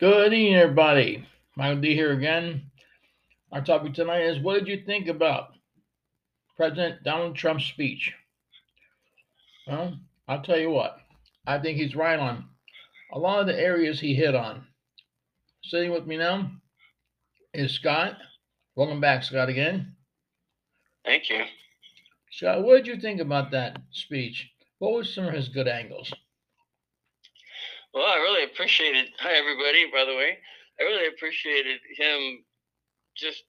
Good evening, everybody. Michael D here again. Our topic tonight is what did you think about President Donald Trump's speech? Well, I'll tell you what, I think he's right on a lot of the areas he hit on. Sitting with me now is Scott. Welcome back, Scott, again. Thank you. Scott, what did you think about that speech? What were some of his good angles? Well, I really appreciated. Hi, everybody. By the way, I really appreciated him just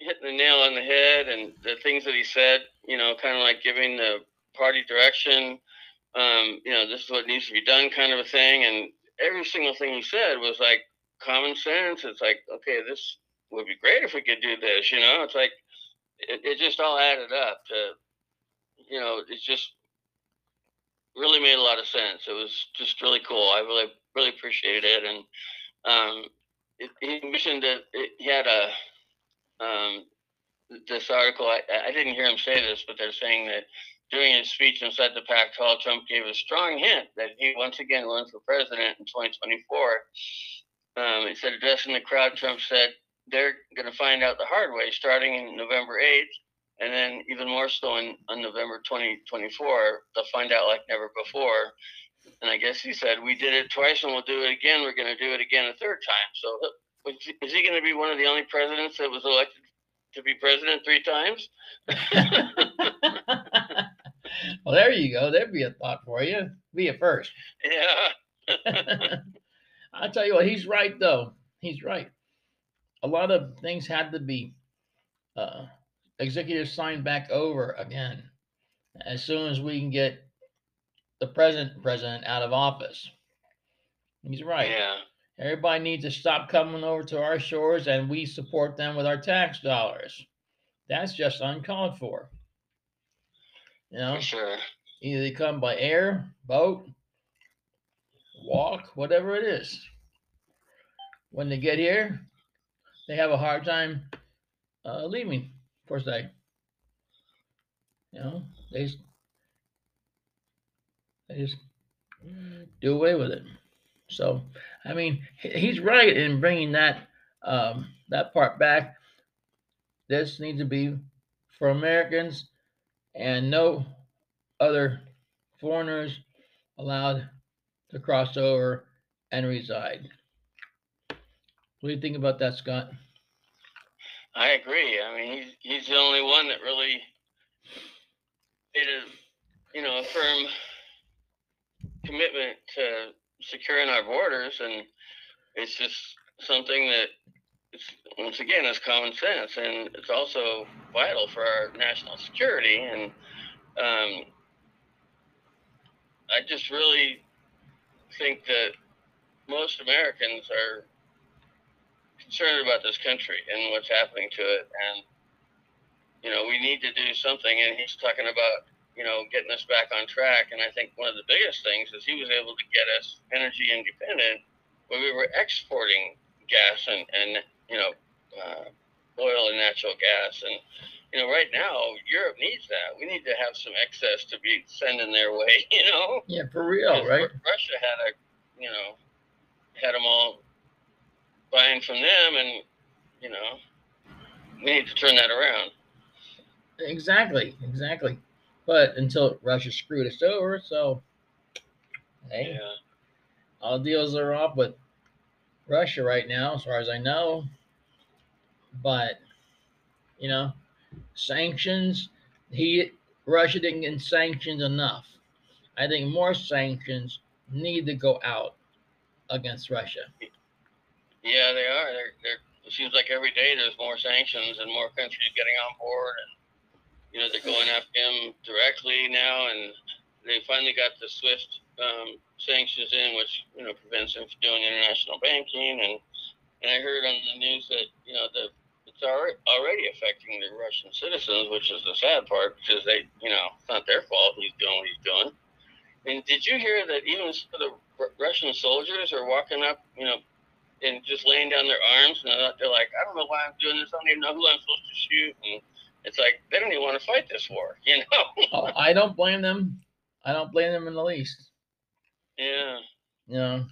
hitting the nail on the head and the things that he said. You know, kind of like giving the party direction. Um, you know, this is what needs to be done, kind of a thing. And every single thing he said was like common sense. It's like, okay, this would be great if we could do this. You know, it's like it, it just all added up to. You know, it's just really made a lot of sense. It was just really cool. I really really appreciated it, and um, it, he mentioned that it, he had a um, this article. I, I didn't hear him say this, but they're saying that during his speech inside the packed hall, Trump gave a strong hint that he once again runs for president in 2024. Um, he said, addressing the crowd, Trump said, they're going to find out the hard way starting in November 8th and then even more so in, on November 2024, they'll find out like never before. And I guess he said, we did it twice and we'll do it again. We're going to do it again a third time. So is he going to be one of the only presidents that was elected to be president three times? well, there you go. There'd be a thought for you. Be a first. Yeah. I'll tell you what, he's right, though. He's right. A lot of things had to be uh, executive signed back over again as soon as we can get the present president out of office. He's right. Yeah. Everybody needs to stop coming over to our shores and we support them with our tax dollars. That's just uncalled for. You know, For sure. either they come by air, boat, walk, whatever it is. When they get here, they have a hard time uh, leaving for they, You know, they just, they just do away with it. So, I mean, he's right in bringing that um, that part back. This needs to be for Americans and no other foreigners allowed to cross over and reside. What do you think about that, Scott? I agree. I mean, he's he's the only one that really made a you know a firm commitment to securing our borders, and it's just something that it's, once again is common sense, and it's also vital for our national security. And um, I just really think that most Americans are concerned about this country and what's happening to it. And, you know, we need to do something. And he's talking about, you know, getting us back on track. And I think one of the biggest things is he was able to get us energy independent when we were exporting gas and, and you know, uh, oil and natural gas. And, you know, right now, Europe needs that. We need to have some excess to be sending their way, you know? Yeah, for real, right? Russia had a, you know, had them all buying from them, and you know, we need to turn that around. Exactly, exactly. But until Russia screwed us over, so hey, Yeah, all deals are off with Russia right now, as far as I know. But you know, sanctions. He Russia didn't get sanctions enough. I think more sanctions need to go out against Russia. Yeah, they are. They're, they're. It seems like every day there's more sanctions and more countries getting on board, and you know they're going after him directly now, and they finally got the SWIFT um, sanctions in, which you know prevents him from doing international banking, and and I heard on the news that you know the it's already affecting the Russian citizens, which is the sad part because they you know it's not their fault he's doing what he's doing. And did you hear that even the Russian soldiers are walking up, you know, and just laying down their arms, and they're- like, I don't know why I'm doing this. I don't even know who I'm supposed to shoot. And it's like they don't even want to fight this war, you know? Oh, I don't blame them. I don't blame them in the least. yeah. You know,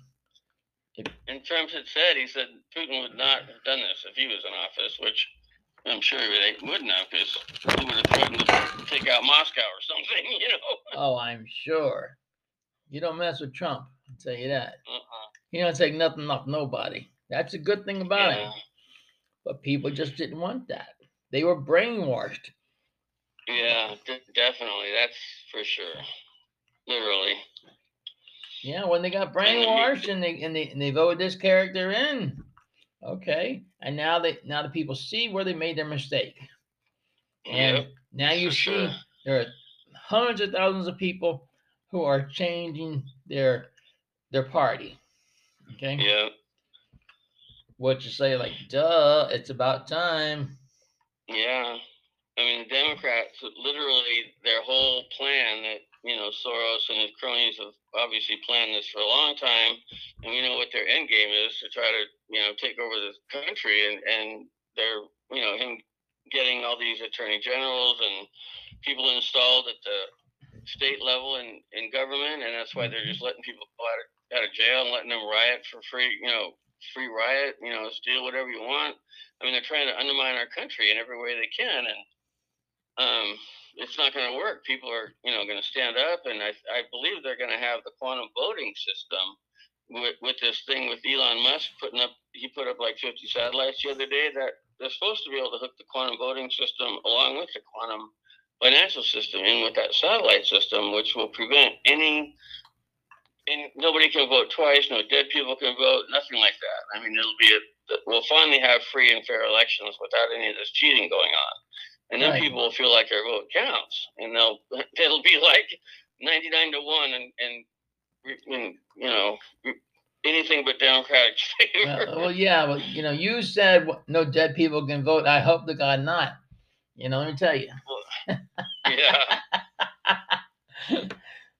And and Trump had said he said Putin would not have done this if he was in office, which I'm sure they wouldn't have because he would have threatened to take out Moscow or something, you know. Oh, I'm sure. You don't mess with Trump. I'll tell you that. Uh-uh. He don't take nothing off nobody. That's a good thing about Yeah. him. But people just didn't want that. They were brainwashed. Yeah, de- definitely. That's for sure. Literally. Yeah, when they got And the me- brainwashed and they and they and they voted this character in. Okay. And now they now the people see where they made their mistake. And Yep. now you see sure. there are hundreds of thousands of people who are changing their their party. Okay. Yeah. What you say, like, duh, it's about time. Yeah. I mean, the Democrats, literally, their whole plan that, you know, Soros and his cronies have obviously planned this for a long time. And we know what their end game is to try to, you know, take over the country. And, and they're, you know, him getting all these attorney generals and people installed at the state level in, in government. And that's why they're just letting people go out of, out of jail and letting them riot for free, you know, free riot, you know, steal whatever you want. I mean, they're trying to undermine our country in every way they can, and um, it's not going to work. People are, you know, going to stand up, and I, I believe they're going to have the quantum voting system with, with this thing with Elon Musk putting up. He put up like 50 satellites the other day that they're supposed to be able to hook the quantum voting system along with the quantum financial system in with that satellite system, which will prevent any. And nobody can vote twice. No dead people can vote. Nothing like that. I mean, it'll be a we'll finally have free and fair elections without any of this cheating going on. And then Right. people will feel like their vote counts, and they'll it'll be like ninety nine to one, and and, and you know anything but Democratic favor. Well, well, yeah, well, you know, you said no dead people can vote. I hope to God not. You know, let me tell you. yeah,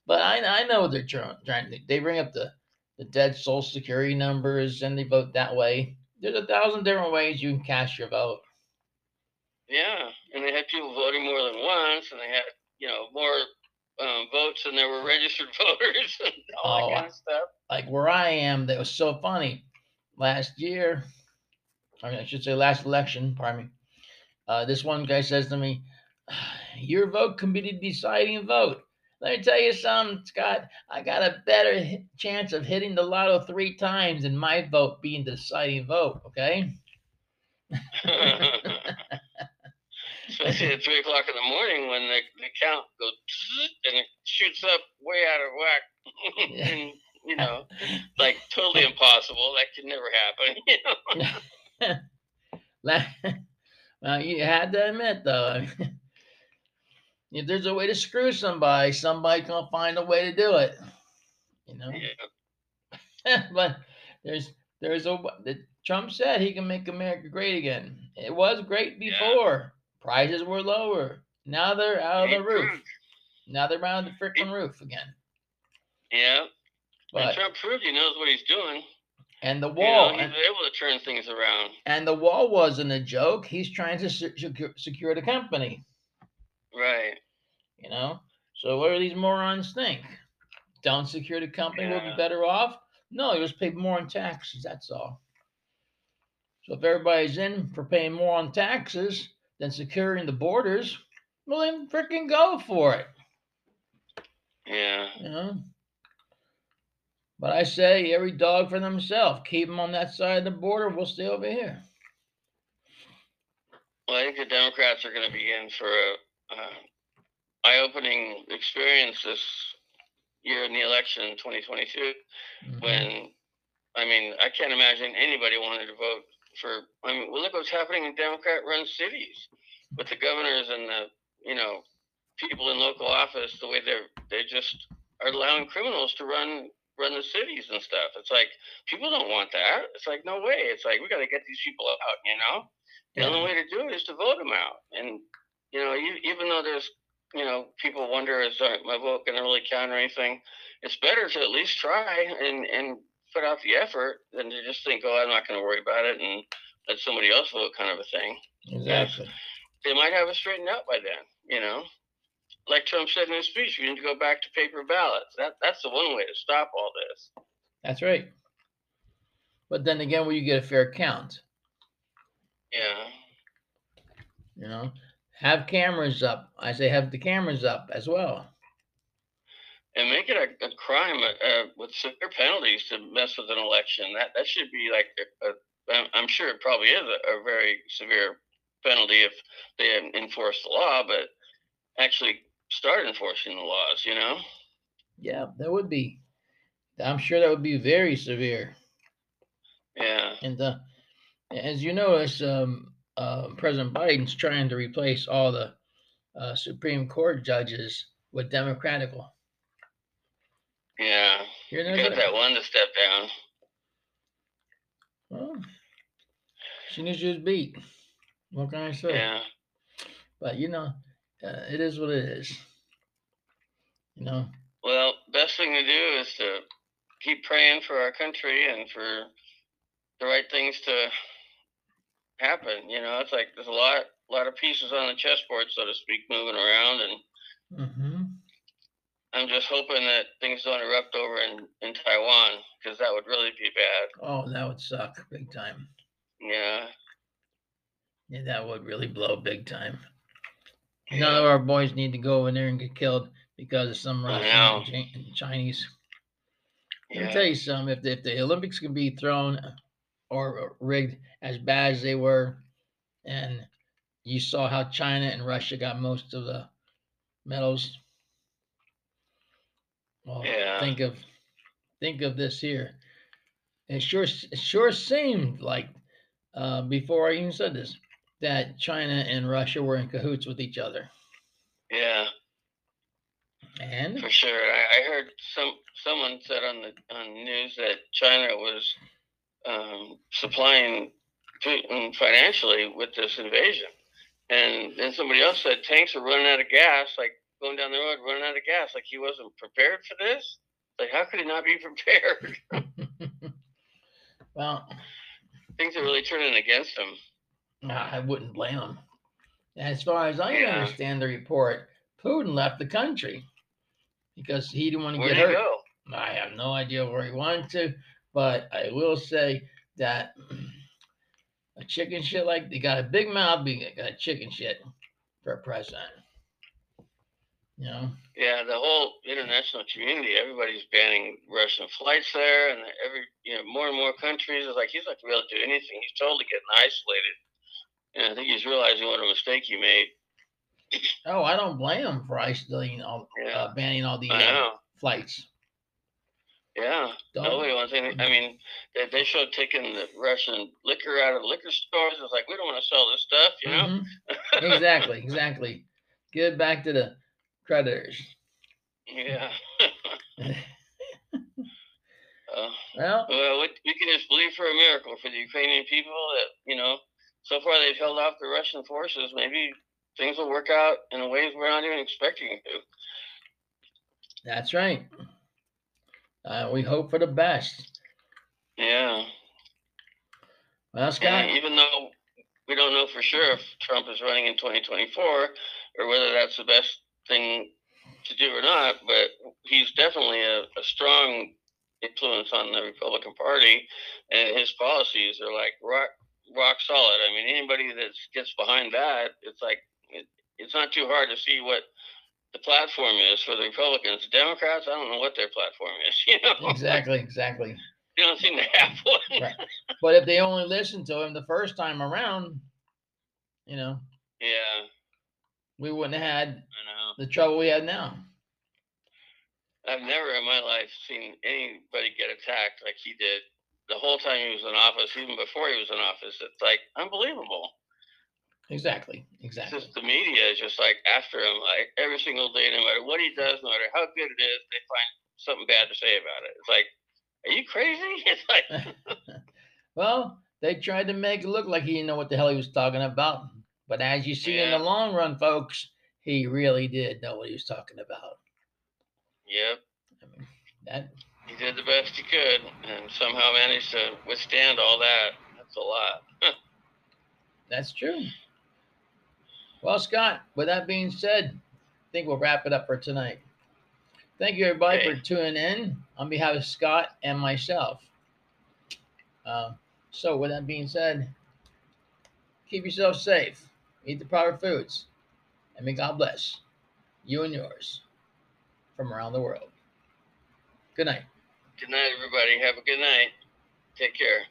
But I, I know what they're trying, trying to. They bring up the, the dead social security numbers and they vote that way. There's a thousand different ways you can cast your vote. yeah, and they had people voting more than once, and they had you know more um, votes than there were registered voters, and all Oh, that kind of stuff. Like where I am, that was so funny. Last year, I mean, I should say last election, pardon me. Uh, this one guy says to me, Your vote can be the deciding vote. Let me tell you something, Scott. I got a better chance of hitting the lotto three times than my vote being the deciding vote, okay? Especially at three o'clock in the morning when the, the count goes and it shoots up way out of whack. And, you know, like totally impossible. That could never happen. You know? Well, you had to admit, though, if there's a way to screw somebody, somebody's gonna find a way to do it. You know. Yeah. but there's there's a Trump said he can make America great again. It was great Yeah. before. Prices were lower. Now they're out of He the roof. Now they're out of the freaking roof again. Yeah. and But Trump proved he knows what he's doing. and the You wall know, he's and, able to turn things around. and the wall wasn't a joke. He's trying to secure, secure the company. Right. You know. So what do these morons think? Don't secure the company, we'll be better off. No, you just pay more in taxes. That's all. So if everybody's in for paying more on taxes than securing the borders, well then freaking go for it. Yeah. You know. But I say every dog for themselves. Keep them on that side of the border. We'll stay over here. Well, I think the Democrats are going to be in for a uh, eye-opening experience this year in the election in 2022. Mhm. when I mean, I can't imagine anybody wanted to vote for. I mean, well, look what's happening in Democrat-run cities with the governors and the you know people in local office. The way they're they just are allowing criminals to run run the cities and stuff. It's like people don't want that. It's like no way. It's like we got to get these people out. You know, the Yeah. only way to do it is to vote them out. And you know, even though there's you know people wonder is my vote going to really count or anything, it's better to at least try and and put out the effort than to just think, oh, I'm not going to worry about it and let somebody else vote, kind of a thing. Exactly. They might have it straightened out by then, you know. Like Trump said in his speech, we need to go back to paper ballots. That that's the one way to stop all this. That's right. But then again, will you get a fair count? Yeah. You know, have cameras up. I say have the cameras up as well. And make it a, a crime uh, uh with severe penalties to mess with an election. That that should be like a, a I'm sure it probably is a, a very severe penalty if they enforce the law, but actually start enforcing the laws. You know. Yeah, that would be. I'm sure that would be very severe. Yeah. And uh, as you notice, um, uh, President Biden's trying to replace all the uh, Supreme Court judges with Democratical. Yeah. You got that one to step down. Well, she knew she was beat. What can I say? Yeah. But you know, uh, it is what it is. You know. Well, best thing to do is to keep praying for our country and for the right things to happen. You know, it's like there's a lot, lot of pieces on the chessboard, so to speak, moving around, and mm-hmm. I'm just hoping that things don't erupt over in in Taiwan because that would really be bad. Oh, that would suck big time. Yeah. Yeah, that would really blow big time. None of our boys need to go in there and get killed because of some Russian and Chinese. Yeah. Let me tell you something. If the, if the Olympics can be thrown or rigged as bad as they were, and you saw how China and Russia got most of the medals. Well, yeah. think of think of this here. It sure it sure seemed like uh, before I even said this that China and Russia were in cahoots with each other. Yeah. And for sure, I, I heard some someone said on the on news that China was um, supplying Putin financially with this invasion. And then somebody else said tanks are running out of gas, like going down the road, running out of gas. Like he wasn't prepared for this. Like how could he not be prepared? well, things are really turning against him. I wouldn't blame him. As far as I yeah. understand the report, Putin left the country because he didn't want to Where'd get hurt. Go? I have no idea where he wanted to, but I will say that a chicken shit like they got a big mouth, but got a chicken shit for a president. You know? Yeah, the whole international community, everybody's banning Russian flights there, and every you know more and more countries is like he's not gonna be able to do anything. He's totally getting isolated, and I think he's realizing what a mistake he made. Oh, I don't blame him for isolating all, yeah. uh, banning all the uh, flights. Yeah, nobody wants anything. I mean, they, they showed taking the Russian liquor out of liquor stores. It's like we don't want to sell this stuff, you know. Mm-hmm. exactly, exactly. Give it back to the creditors. Yeah. uh, well, well, we can just believe for a miracle for the Ukrainian people that you know. So far, they've held off the Russian forces. Maybe things will work out in ways we're not even expecting it to. That's right. Uh, we hope for the best. Yeah. Well, Scott. And even though we don't know for sure if Trump is running in 2024 or whether that's the best thing to do or not, but he's definitely a, a strong influence on the Republican Party, and his policies are like rock rock solid. I mean, anybody that gets behind that, it's like it, it's not too hard to see what the platform is for the Republicans. The Democrats, I don't know what their platform is. You know exactly, exactly. They don't seem to have one. Right. But if they only listened to him the first time around, you know. Yeah. We wouldn't have had the trouble we have now. I've never in my life seen anybody get attacked like he did the whole time he was in office, even before he was in office. It's like unbelievable. Exactly. Exactly. The media is just like after him, like every single day, no matter what he does, no matter how good it is, they find something bad to say about it. It's like, are you crazy? It's like, well, they tried to make it look like he didn't know what the hell he was talking about. But as you see yeah. in the long run, folks, he really did know what he was talking about. Yep. I mean, that he did the best he could, and somehow managed to withstand all that. That's a lot. That's true. Well, Scott, with that being said, I think we'll wrap it up for tonight. Thank you, everybody, okay. for tuning in on behalf of Scott and myself. Um, so, with that being said, keep yourself safe, eat the proper foods, and may God bless you and yours from around the world. Good night. Good night, everybody. Have a good night. Take care.